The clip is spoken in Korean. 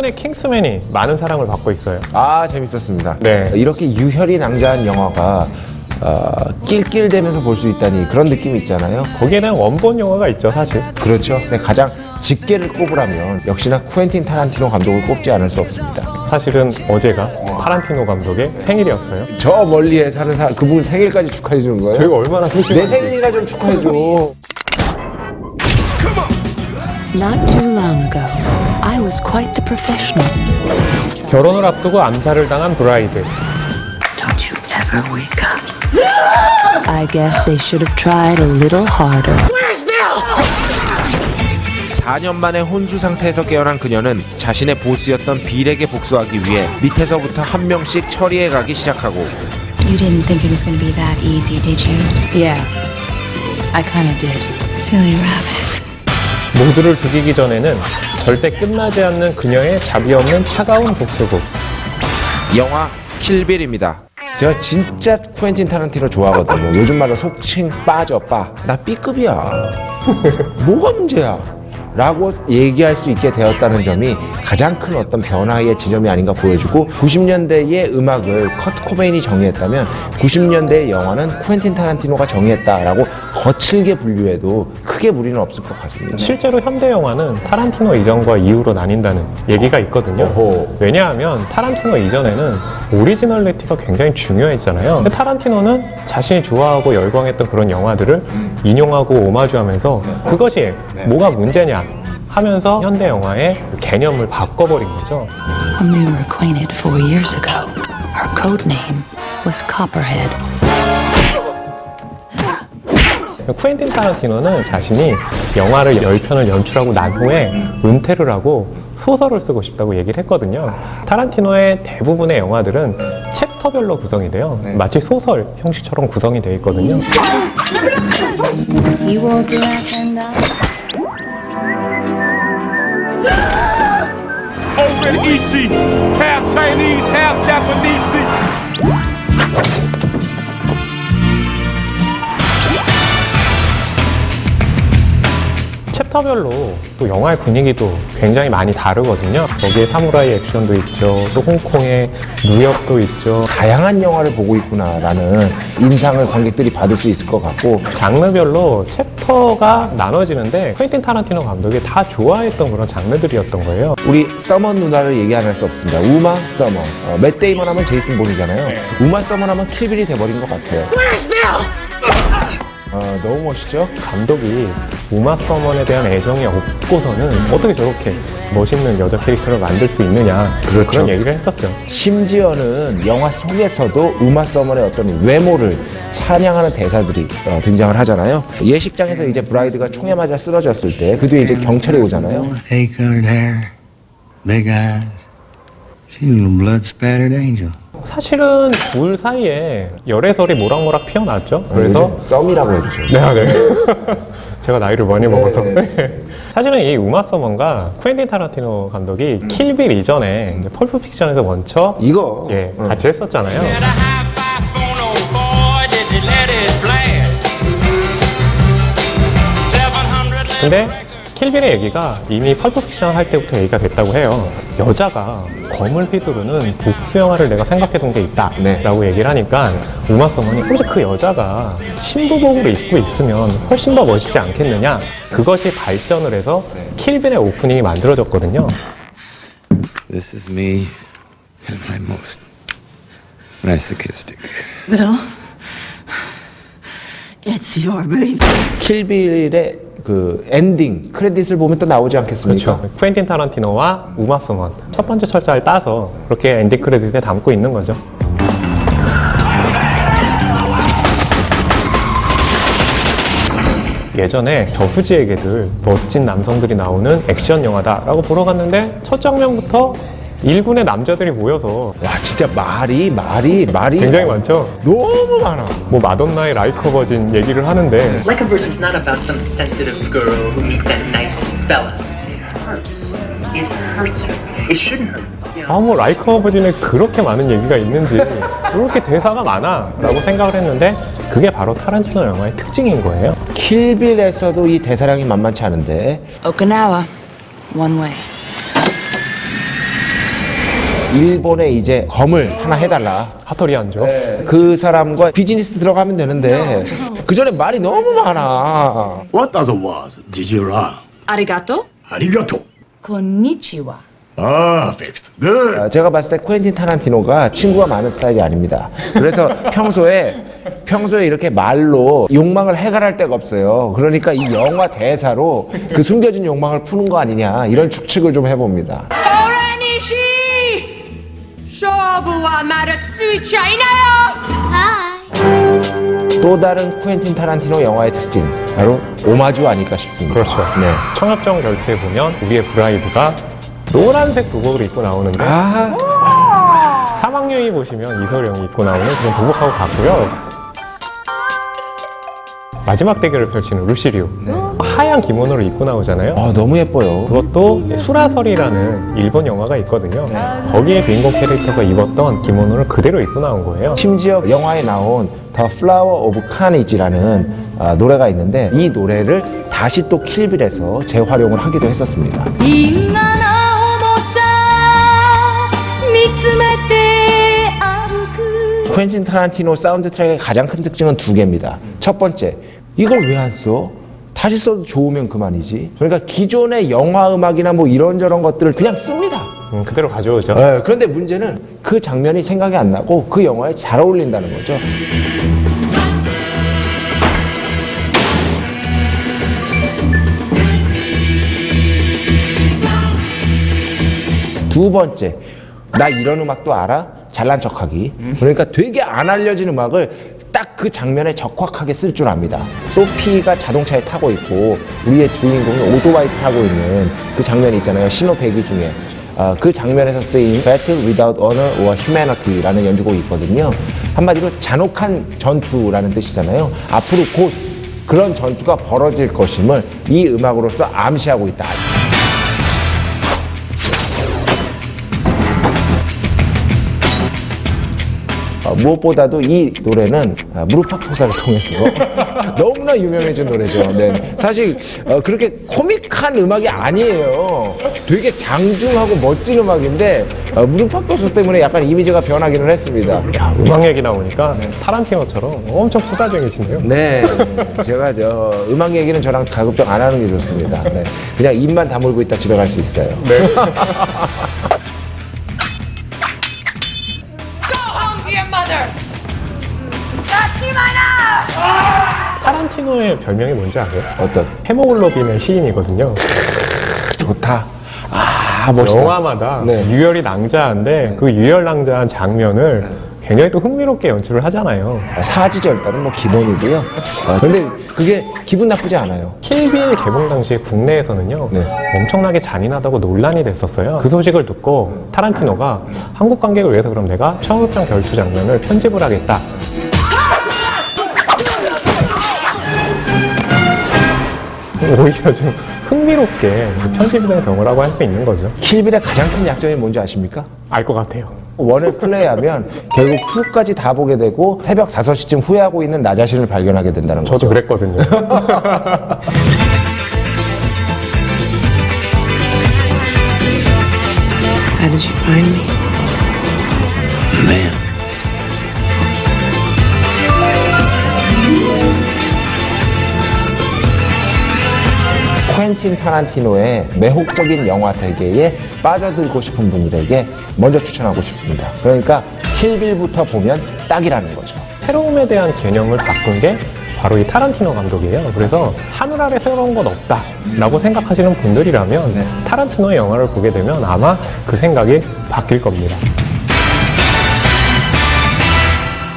최근에 킹스맨이 많은 사랑을 받고 있어요. 아 재밌었습니다. 네. 이렇게 유혈이 낭자한 영화가 어, 낄낄대면서 볼 수 있다니 그런 느낌이 있잖아요. 거기에 대한 원본 영화가 있죠, 사실. 그렇죠. 근데 가장 직계를 꼽으라면 역시나 쿠엔틴 타란티노 감독을 꼽지 않을 수 없습니다. 사실은 어제가 타란티노 감독의 생일이었어요. 저 멀리에 사는 사람 그분 생일까지 축하해 주는 거예요? 저희가 얼마나 내 소심한지. 생일이나 좀 축하해 줘. Not too long ago, was quite the professional. 결혼을 앞두고 암살을 당한 브라이드. Don't you ever wake up. I guess they should have tried a little harder. 4년 만에 혼수 상태에서 깨어난 그녀는 자신의 보스였던 빌에게 복수하기 위해 밑에서부터 한 명씩 처리해 가기 시작하고 You didn't think it was going to be that easy, did you? Yeah, I kinda did. Silly rabbit. 모두를 죽이기 전에는 절대 끝나지 않는 그녀의 자비 없는 차가운 복수극. 영화 킬빌입니다. 제가 진짜 쿠엔틴 타란티노 좋아하거든요. 요즘 말로 속칭 빠져 빠. 나 B급이야. 뭐가 문제야? 라고 얘기할 수 있게 되었다는 점이 가장 큰 어떤 변화의 지점이 아닌가 보여주고 90년대의 음악을 커트 코베인이 정의했다면 90년대의 영화는 쿠엔틴 타란티노가 정의했다라고 거칠게 분류해도 크게 무리는 없을 것 같습니다. 실제로 현대 영화는 타란티노 이전과 이후로 나뉜다는 얘기가 있거든요. 어허. 왜냐하면 타란티노 이전에는 오리지널리티가 굉장히 중요했잖아요. 근데 타란티노는 자신이 좋아하고 열광했던 그런 영화들을 인용하고 오마주하면서 그것이 뭐가 문제냐 하면서 현대 영화의 개념을 바꿔버린 거죠. When we were acquainted four years ago, her code name was Copperhead. 쿠엔틴 타란티노는 자신이 영화를 10편을 연출하고 난 후에 은퇴를 하고 소설을 쓰고 싶다고 얘기를 했거든요. 타란티노의 대부분의 영화들은 챕터별로 구성이 돼요. 마치 소설 형식처럼 구성이 되어 있거든요. 챕터별로 또 영화의 분위기도 굉장히 많이 다르거든요. 거기에 사무라이 액션도 있죠. 또 홍콩의 무협도 있죠. 다양한 영화를 보고 있구나라는 인상을 관객들이 받을 수 있을 것 같고 장르별로 챕터가 나눠지는데 퀸틴 타란티노 감독이 다 좋아했던 그런 장르들이었던 거예요. 우리 서먼 누나를 얘기 안 할 수 없습니다. 우마 서먼. 어, 맷 데이먼 하면 제이슨 본이잖아요. 우마 서먼 하면 킬빌이 돼버린 것 같아요. 아, 너무 멋있죠? 감독이 우마 서먼에 대한 애정이 없고서는 어떻게 저렇게 멋있는 여자 캐릭터를 만들 수 있느냐 그렇죠. 런 얘기를 했었죠. 심지어는 영화 속에서도 우마 서먼의 어떤 외모를 찬양하는 대사들이 어, 등장을 하잖아요. 예식장에서 이제 브라이드가 총에 맞아 쓰러졌을 때 그 뒤에 이제 경찰이 오잖아요. Hay colored hair, big eyes. She's a little blood spattered angel. 사실은 둘 사이에 열애설이 모락모락 피어났죠. 그래서 썸이라고 해주죠. 네, 네. 제가 나이를 많이 먹어서. 사실은 이 우마 서먼과 쿠엔틴 타란티노 감독이 킬빌 이전에 이제 펄프 픽션에서 먼저 이거 예, 어. 같이 했었잖아요. Had a high-five phone on boy, did you let it blast? 700 근데 킬빌의 얘기가 이미 펄프 픽션 할 때부터 얘기가 됐다고 해요. 여자가 검을 휘두르는 복수 영화를 내가 생각해둔 게 있다. 네. 라고 얘기를 하니까 우마 서먼이 혹시 그 여자가 신부복으로 입고 있으면 훨씬 더 멋있지 않겠느냐. 그것이 발전을 해서 킬빌의 오프닝이 만들어졌거든요. This is me at my most masochistic. Bill, it's your baby. 킬빌의 그 엔딩 크레딧을 보면 또 나오지 않겠습니까? 그렇죠. 쿠엔틴 타란티노와 우마 서먼 첫 번째 철자를 따서 그렇게 엔딩 크레딧에 담고 있는 거죠. 예전에 저수지에게들 멋진 남성들이 나오는 액션 영화다라고 보러 갔는데 첫 장면부터 일군의 남자들이 모여서 와 진짜 말이 말이 말이 굉장히 많죠. 너무 많아. 뭐 마돈나의 라이커 버진 얘기를 하는데 Like a Virgin's not about some sensitive girl who meets a nice fella. It hurts. It hurts her. It shouldn't hurt. 아뭐 라이커 버진에 그렇게 많은 얘기가 있는지 이렇게 대사가 많아라고 생각을 했는데 그게 바로 타란티노 영화의 특징인 거예요. 킬빌에서도 이 대사량이 만만치 않은데 Okinawa, one way. 일본에 이제 검을 하나 해달라. 하토리 안죠. 그 사람과 비즈니스 들어가면 되는데 그 전에 말이 너무 많아. What other words did you learn? Arigato? Arigato. Konnichiwa. Perfect. Good. 아, 제가 봤을 때 쿠엔틴 타란티노가 친구가 많은 스타일이 아닙니다. 그래서 평소에 평소에 이렇게 말로 욕망을 해결할 데가 없어요. 그러니까 이 영화 대사로 그 숨겨진 욕망을 푸는 거 아니냐 이런 추측을 좀 해봅니다. 또 다른 쿠엔틴 타란티노 영화의 특징 바로 오마주 아닐까 싶습니다. 그렇죠. 네. 청협정 결투에 보면 우리의 브라이드가 노란색 도복을 입고 나오는데 아 사막여인 보시면 이소룡이 입고 나오는 그런 도복하고 같고요. 마지막 대결을 펼치는 루시리오 하얀 기모노를 입고 나오잖아요. 아, 너무 예뻐요. 그것도 수라설이라는 일본 영화가 있거든요. 거기에 주인공 캐릭터가 입었던 기모노를 그대로 입고 나온 거예요. 심지어 영화에 나온 The Flower of Carnage라는 아, 노래가 있는데 이 노래를 다시 또 킬빌에서 재활용을 하기도 했었습니다. 퀸틴 타란티노 사운드 트랙의 가장 큰 특징은 두 개입니다. 첫 번째, 이걸 왜 안 써? 다시 써도 좋으면 그만이지. 그러니까 기존의 영화 음악이나 뭐 이런저런 것들을 그냥 씁니다. 음, 그대로 가져오죠. 네, 그런데 문제는 그 장면이 생각이 안 나고 그 영화에 잘 어울린다는 거죠. 두 번째, 나 이런 음악도 알아? 잘난 척하기. 그러니까 되게 안 알려진 음악을 딱 그 장면에 적확하게 쓸 줄 압니다. 소피가 자동차에 타고 있고 우리의 주인공이 오토바이 타고 있는 그 장면이 있잖아요. 신호 대기 중에. 아, 그 장면에서 쓰인 Battle Without Honor or Humanity라는 연주곡이 있거든요. 한마디로 잔혹한 전투라는 뜻이잖아요. 앞으로 곧 그런 전투가 벌어질 것임을 이 음악으로서 암시하고 있다. 무엇보다도 이 노래는 아, 무릎팍토사를 통해서 너무나 유명해진 노래죠. 네. 사실 어, 그렇게 코믹한 음악이 아니에요. 되게 장중하고 멋진 음악인데 어, 무릎팍토사 때문에 약간 이미지가 변하기는 했습니다. 야, 음악 얘기 나오니까 타란티노처럼 엄청 수다쟁이시네요. 네, 제가 저 음악 얘기는 저랑 가급적 안 하는 게 좋습니다. 네. 그냥 입만 다물고 있다 집에 갈 수 있어요. 타란티노의 별명이 뭔지 아세요? 어떤 헤모글로빈의 시인이거든요. 좋다. 아 멋있다. 영화마다 네. 유혈이 낭자한데 그 유혈 낭자한 장면을 굉장히 또 흥미롭게 연출을 하잖아요. 사지절단은 뭐 기본이고요. 아, 근데 그게 기분 나쁘지 않아요. 킬빌 개봉 당시에 국내에서는요 네. 엄청나게 잔인하다고 논란이 됐었어요. 그 소식을 듣고 타란티노가 한국 관객을 위해서 그럼 내가 청국장 결투 장면을 편집을 하겠다. 오히려 좀 흥미롭게 그 편집된 경우라고 할 수 있는 거죠. 킬빌의 가장 큰 약점이 뭔지 아십니까? 알 것 같아요. 원을 플레이하면 결국 2까지 다 보게 되고 새벽 5시쯤 후회하고 있는 나 자신을 발견하게 된다는 거죠. 저도 그랬거든요. How did you find me? Man. 퀸틴 타란티노의 매혹적인 영화 세계에 빠져들고 싶은 분들에게 먼저 추천하고 싶습니다. 그러니까 킬빌부터 보면 딱이라는 거죠. 새로움에 대한 개념을 바꾼 게 바로 이 타란티노 감독이에요. 그래서 하늘 아래 새로운 것 없다라고 생각하시는 분들이라면 타란티노의 영화를 보게 되면 아마 그 생각이 바뀔 겁니다.